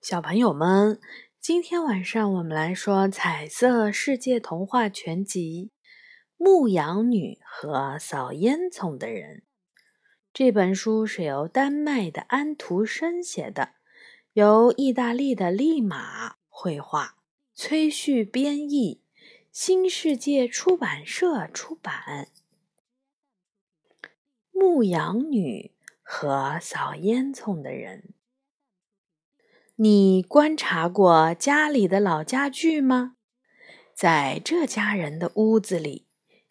小朋友们，今天晚上我们来说《彩色世界童话全集》《牧羊女和扫烟囱的人》。这本书是由丹麦的安徒生写的，由意大利的利马绘画，崔旭编译，新世界出版社出版。牧羊女和扫烟囱的人。你观察过家里的老家具吗？在这家人的屋子里，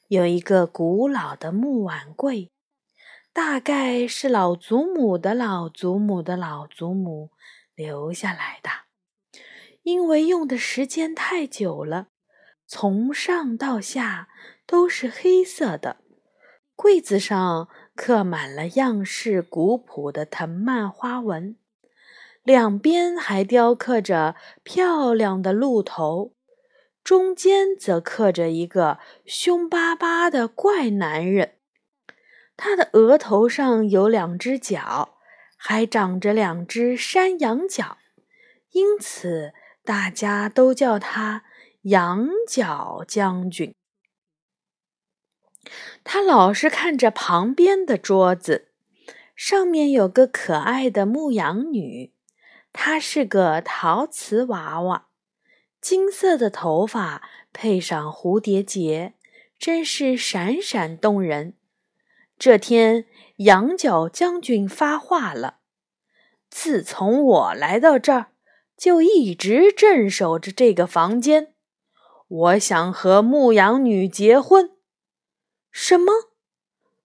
有一个古老的木碗柜，大概是老祖母的老祖母的老祖母留下来的。因为用的时间太久了，从上到下都是黑色的。柜子上刻满了样式古朴的藤蔓花纹。两边还雕刻着漂亮的鹿头，中间则刻着一个凶巴巴的怪男人。他的额头上有两只角，还长着两只山羊角，因此大家都叫他羊角将军。他老是看着旁边的桌子，上面有个可爱的牧羊女。她是个陶瓷娃娃，金色的头发配上蝴蝶结，真是闪闪动人。这天，羊角将军发话了：“自从我来到这儿，就一直镇守着这个房间。我想和牧羊女结婚。”什么？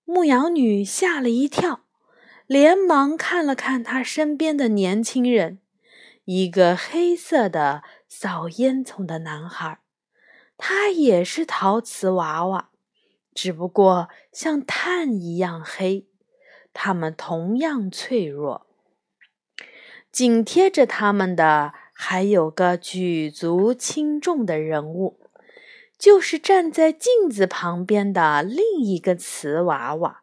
牧羊女吓了一跳，连忙看了看他身边的年轻人。一个黑色的扫烟囱的男孩，他也是陶瓷娃娃，只不过像炭一样黑。他们同样脆弱。紧贴着他们的还有个举足轻重的人物，就是站在镜子旁边的另一个瓷娃娃。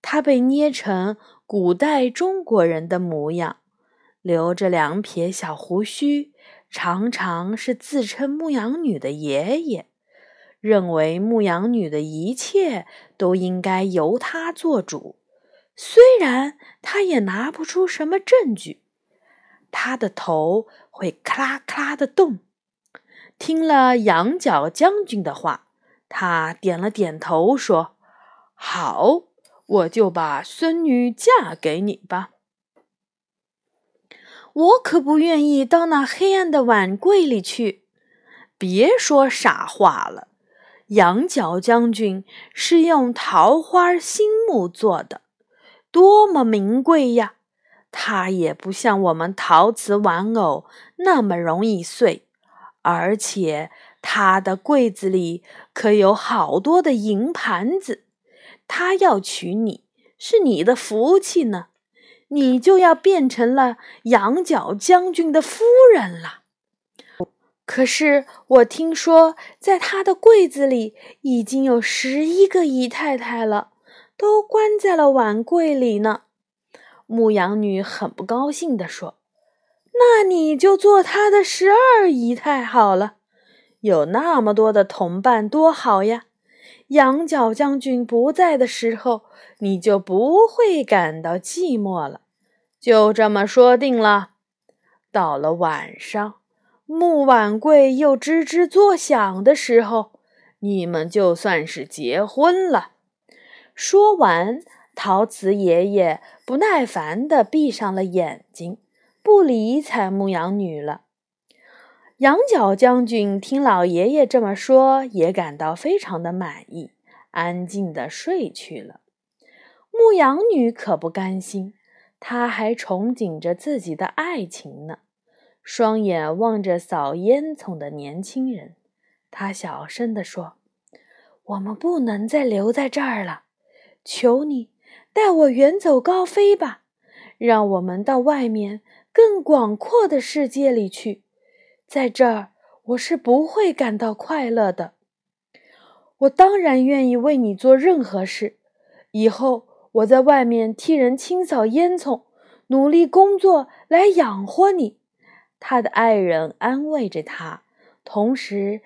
他被捏成古代中国人的模样。留着两撇小胡须，常常是自称牧羊女的爷爷，认为牧羊女的一切都应该由他做主。虽然他也拿不出什么证据，他的头会咔啦咔啦的动。听了羊角将军的话，他点了点头，说：“好，我就把孙女嫁给你吧。”我可不愿意到那黑暗的碗柜里去。别说傻话了，羊角将军是用桃花心木做的，多么名贵呀！它也不像我们陶瓷玩偶那么容易碎，而且它的柜子里可有好多的银盘子。他要娶你是你的福气呢。你就要变成了羊角将军的夫人了。可是我听说，在他的柜子里已经有十一个姨太太了，都关在了碗柜里呢。牧羊女很不高兴地说：“那你就做他的十二姨太好了，有那么多的同伴多好呀！羊角将军不在的时候。”你就不会感到寂寞了，就这么说定了。到了晚上，木碗柜又吱吱作响的时候，你们就算是结婚了。说完，陶瓷爷爷不耐烦地闭上了眼睛，不理睬牧羊女了。羊角将军听老爷爷这么说，也感到非常的满意，安静地睡去了。牧羊女可不甘心，她还憧憬着自己的爱情呢。双眼望着扫烟囱的年轻人，她小声地说：“我们不能再留在这儿了，求你带我远走高飞吧，让我们到外面更广阔的世界里去。在这儿，我是不会感到快乐的。我当然愿意为你做任何事，以后。”我在外面替人清扫烟囱，努力工作来养活你，他的爱人安慰着他，同时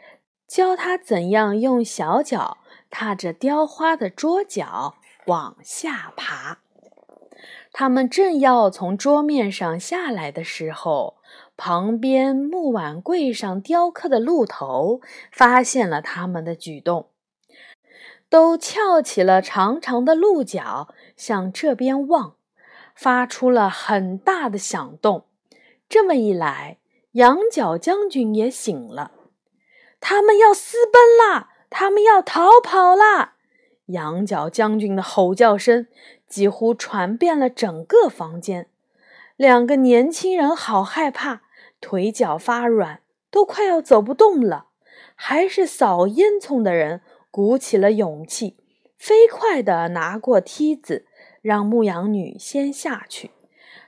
教他怎样用小脚踏着雕花的桌角往下爬。他们正要从桌面上下来的时候，旁边木碗柜上雕刻的鹿头发现了他们的举动，都翘起了长长的鹿角向这边望，发出了很大的响动。这么一来，羊角将军也醒了，他们要私奔啦！他们要逃跑啦！羊角将军的吼叫声。几乎传遍了整个房间，两个年轻人好害怕，腿脚发软，都快要走不动了。还是扫烟囱的人鼓起了勇气，飞快地拿过梯子，让牧羊女先下去。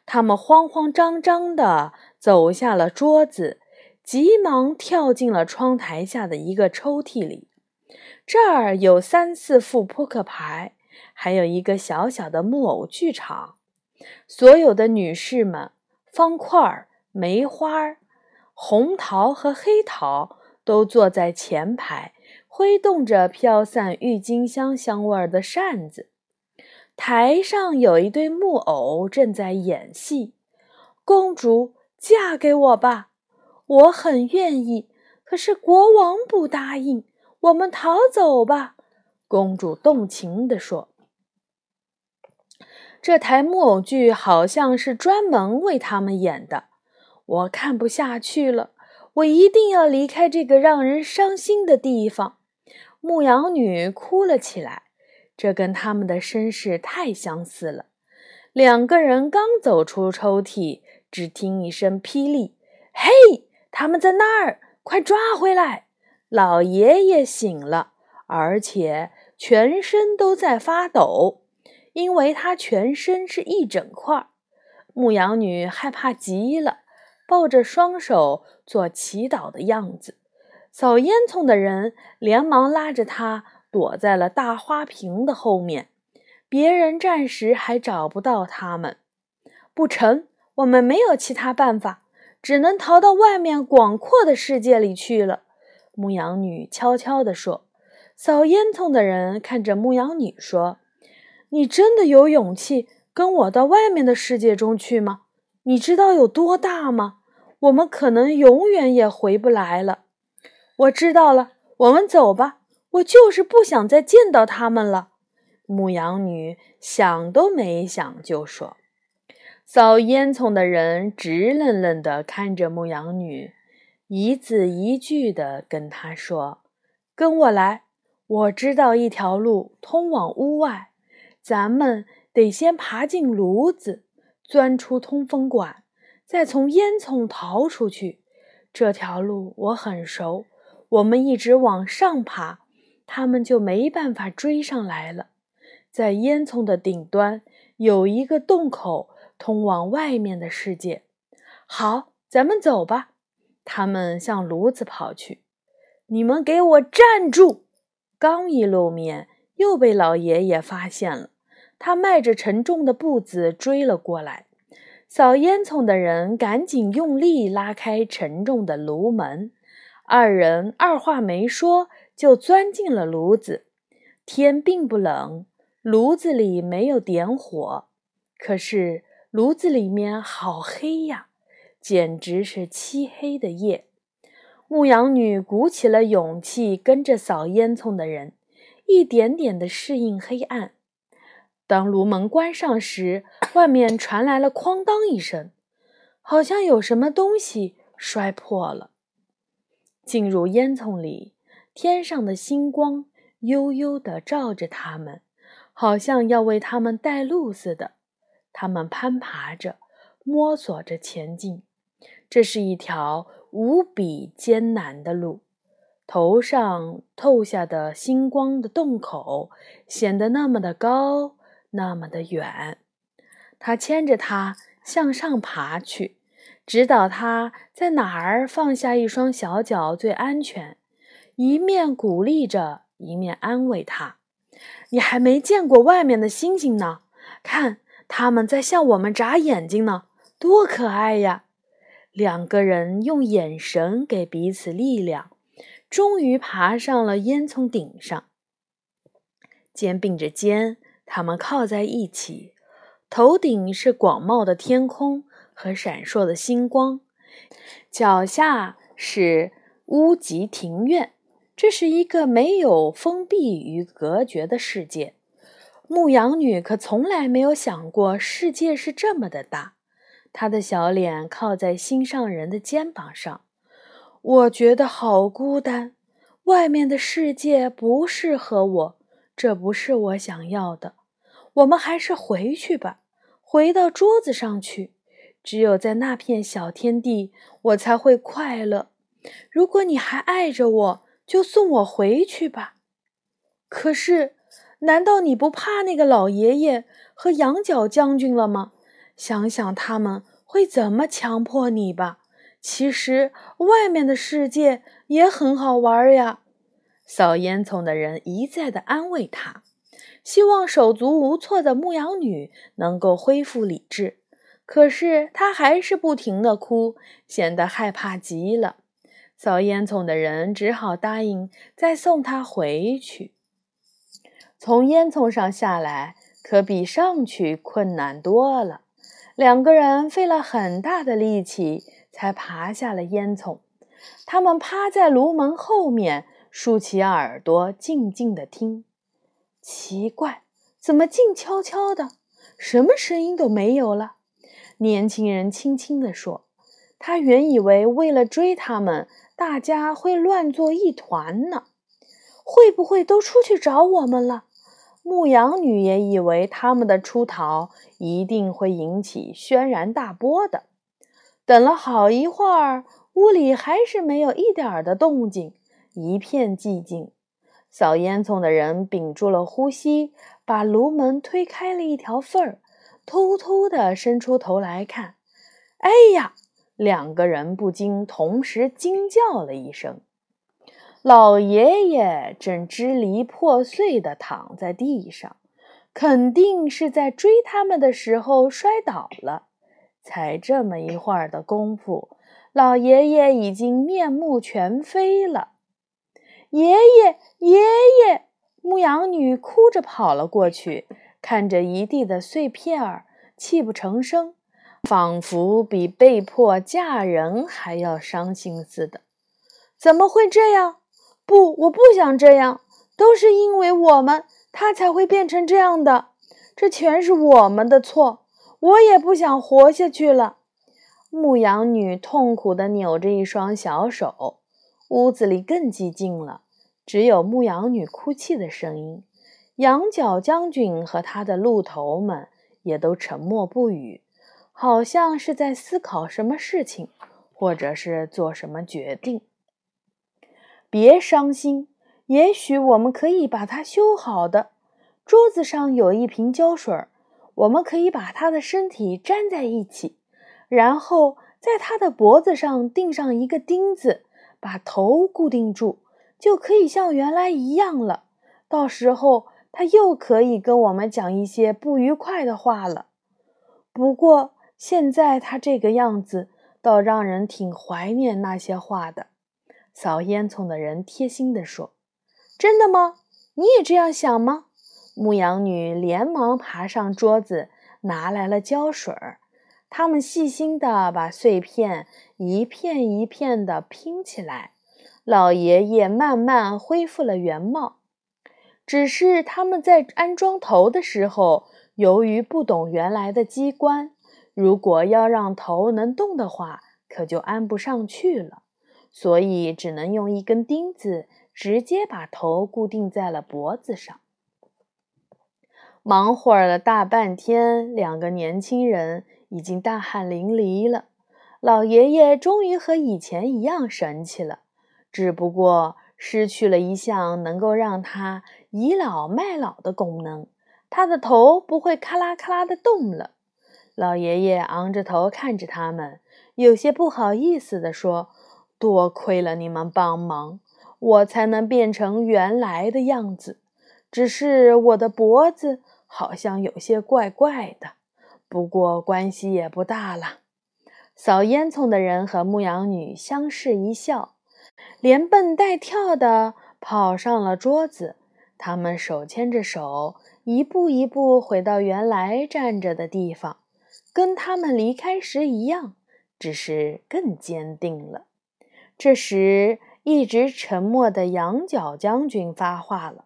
他们慌慌张张地走下了桌子，急忙跳进了窗台下的一个抽屉里。这儿有三四副扑克牌。还有一个小小的木偶剧场，所有的女士们，方块、梅花、红桃和黑桃都坐在前排，挥动着飘散郁金香香味的扇子。台上有一对木偶正在演戏。公主，嫁给我吧！我很愿意，可是国王不答应。我们逃走吧！公主动情地说。这台木偶剧好像是专门为他们演的，我看不下去了，我一定要离开这个让人伤心的地方。牧羊女哭了起来，这跟他们的身世太相似了。两个人刚走出抽屉，只听一声霹雳：“嘿，他们在那儿，快抓回来！”老爷爷醒了，而且全身都在发抖。因为他全身是一整块，牧羊女害怕极了，抱着双手做祈祷的样子。扫烟囱的人连忙拉着她躲在了大花瓶的后面，别人暂时还找不到他们。不成，我们没有其他办法，只能逃到外面广阔的世界里去了。牧羊女悄悄地说。扫烟囱的人看着牧羊女说。你真的有勇气跟我到外面的世界中去吗？你知道有多大吗？我们可能永远也回不来了。我知道了，我们走吧。我就是不想再见到他们了。牧羊女想都没想就说：“扫烟囱的人直愣愣地看着牧羊女，一字一句地跟她说：‘跟我来，我知道一条路通往屋外。’”咱们得先爬进炉子，钻出通风管，再从烟囱逃出去。这条路我很熟。我们一直往上爬，他们就没办法追上来了。在烟囱的顶端有一个洞口，通往外面的世界。好，咱们走吧。他们向炉子跑去。你们给我站住！刚一露面，又被老爷爷发现了。他迈着沉重的步子追了过来，扫烟囱的人赶紧用力拉开沉重的炉门，二人二话没说就钻进了炉子。天并不冷，炉子里没有点火，可是炉子里面好黑呀，简直是漆黑的夜。牧羊女鼓起了勇气，跟着扫烟囱的人，一点点地适应黑暗。当炉门关上时，外面传来了“哐当”一声，好像有什么东西摔破了。进入烟囱里，天上的星光悠悠地照着他们，好像要为他们带路似的。他们攀爬着，摸索着前进。这是一条无比艰难的路。头上透下的星光的洞口显得那么的高。那么的远，他牵着他向上爬去，指导他在哪儿放下一双小脚最安全，一面鼓励着，一面安慰他：“你还没见过外面的星星呢，看，他们在向我们眨眼睛呢，多可爱呀！”两个人用眼神给彼此力量，终于爬上了烟囱顶上。肩并着肩，他们靠在一起，头顶是广袤的天空和闪烁的星光，脚下是屋脊庭院。这是一个没有封闭与隔绝的世界。牧羊女可从来没有想过世界是这么的大。她的小脸靠在心上人的肩膀上。我觉得好孤单，外面的世界不适合我，这不是我想要的。我们还是回去吧，回到桌子上去。只有在那片小天地，我才会快乐。如果你还爱着我，就送我回去吧。可是，难道你不怕那个老爷爷和羊角将军了吗？想想他们会怎么强迫你吧。其实，外面的世界也很好玩呀。扫烟囱的人一再的安慰他，希望手足无措的牧羊女能够恢复理智。可是，她还是不停的哭，显得害怕极了。扫烟囱的人只好答应再送他回去。从烟囱上下来可比上去困难多了，两个人费了很大的力气才爬下了烟囱。他们趴在炉门后面，竖起耳朵，静静地听。奇怪，怎么静悄悄的，什么声音都没有了？年轻人轻轻地说：“他原以为为了追他们。”大家会乱作一团呢，会不会都出去找我们了？牧羊女也以为他们的出逃一定会引起轩然大波的。等了好一会儿，屋里还是没有一点的动静，一片寂静。扫烟囱的人屏住了呼吸，把炉门推开了一条缝儿，偷偷地伸出头来看。哎呀！两个人不禁同时惊叫了一声。老爷爷正支离破碎地躺在地上，肯定是在追他们的时候摔倒了。才这么一会儿的功夫，老爷爷已经面目全非了。爷爷，爷爷！牧羊女哭着跑了过去，看着一地的碎片儿，泣不成声。仿佛比被迫嫁人还要伤心似的。怎么会这样？不，我不想这样。都是因为我们，他才会变成这样的。这全是我们的错。我也不想活下去了。牧羊女痛苦地扭着一双小手。屋子里更寂静了，只有牧羊女哭泣的声音。羊角将军和他的鹿头们也都沉默不语。好像是在思考什么事情，或者是做什么决定。别伤心，也许我们可以把它修好的。桌子上有一瓶胶水，我们可以把它的身体粘在一起，然后在它的脖子上钉上一个钉子，把头固定住，就可以像原来一样了。到时候他又可以跟我们讲一些不愉快的话了。不过。现在他这个样子，倒让人挺怀念那些话的。扫烟囱的人贴心地说：“真的吗？你也这样想吗？”牧羊女连忙爬上桌子，拿来了胶水儿。他们细心地把碎片一片一片地拼起来。老爷爷慢慢恢复了原貌。只是他们在安装头的时候，由于不懂原来的机关。如果要让头能动的话，可就安不上去了，所以只能用一根钉子直接把头固定在了脖子上。忙活了大半天，两个年轻人已经大汗淋漓了。老爷爷终于和以前一样神气了，只不过失去了一项能够让他倚老卖老的功能，他的头不会咔啦咔啦的动了。老爷爷昂着头看着他们，有些不好意思地说：“多亏了你们帮忙，我才能变成原来的样子。只是我的脖子好像有些怪怪的，不过关系也不大了。”扫烟囱的人和牧羊女相视一笑，连蹦带跳的跑上了桌子。他们手牵着手，一步一步回到原来站着的地方，跟他们离开时一样，只是更坚定了。这时，一直沉默的羊角将军发话了：“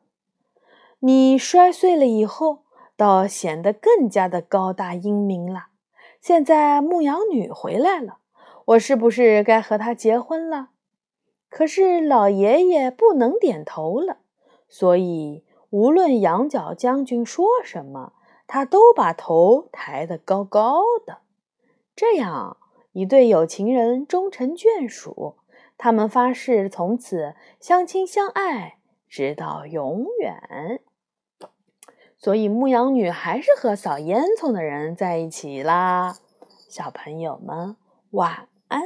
你摔碎了以后，倒显得更加的高大英明了。现在牧羊女回来了，我是不是该和她结婚了？”可是老爷爷不能点头了，所以无论羊角将军说什么，他都把头抬得高高的。这样一对有情人终成眷属。他们发誓从此相亲相爱，直到永远。所以牧羊女还是和扫烟囱的人在一起啦，小朋友们晚安。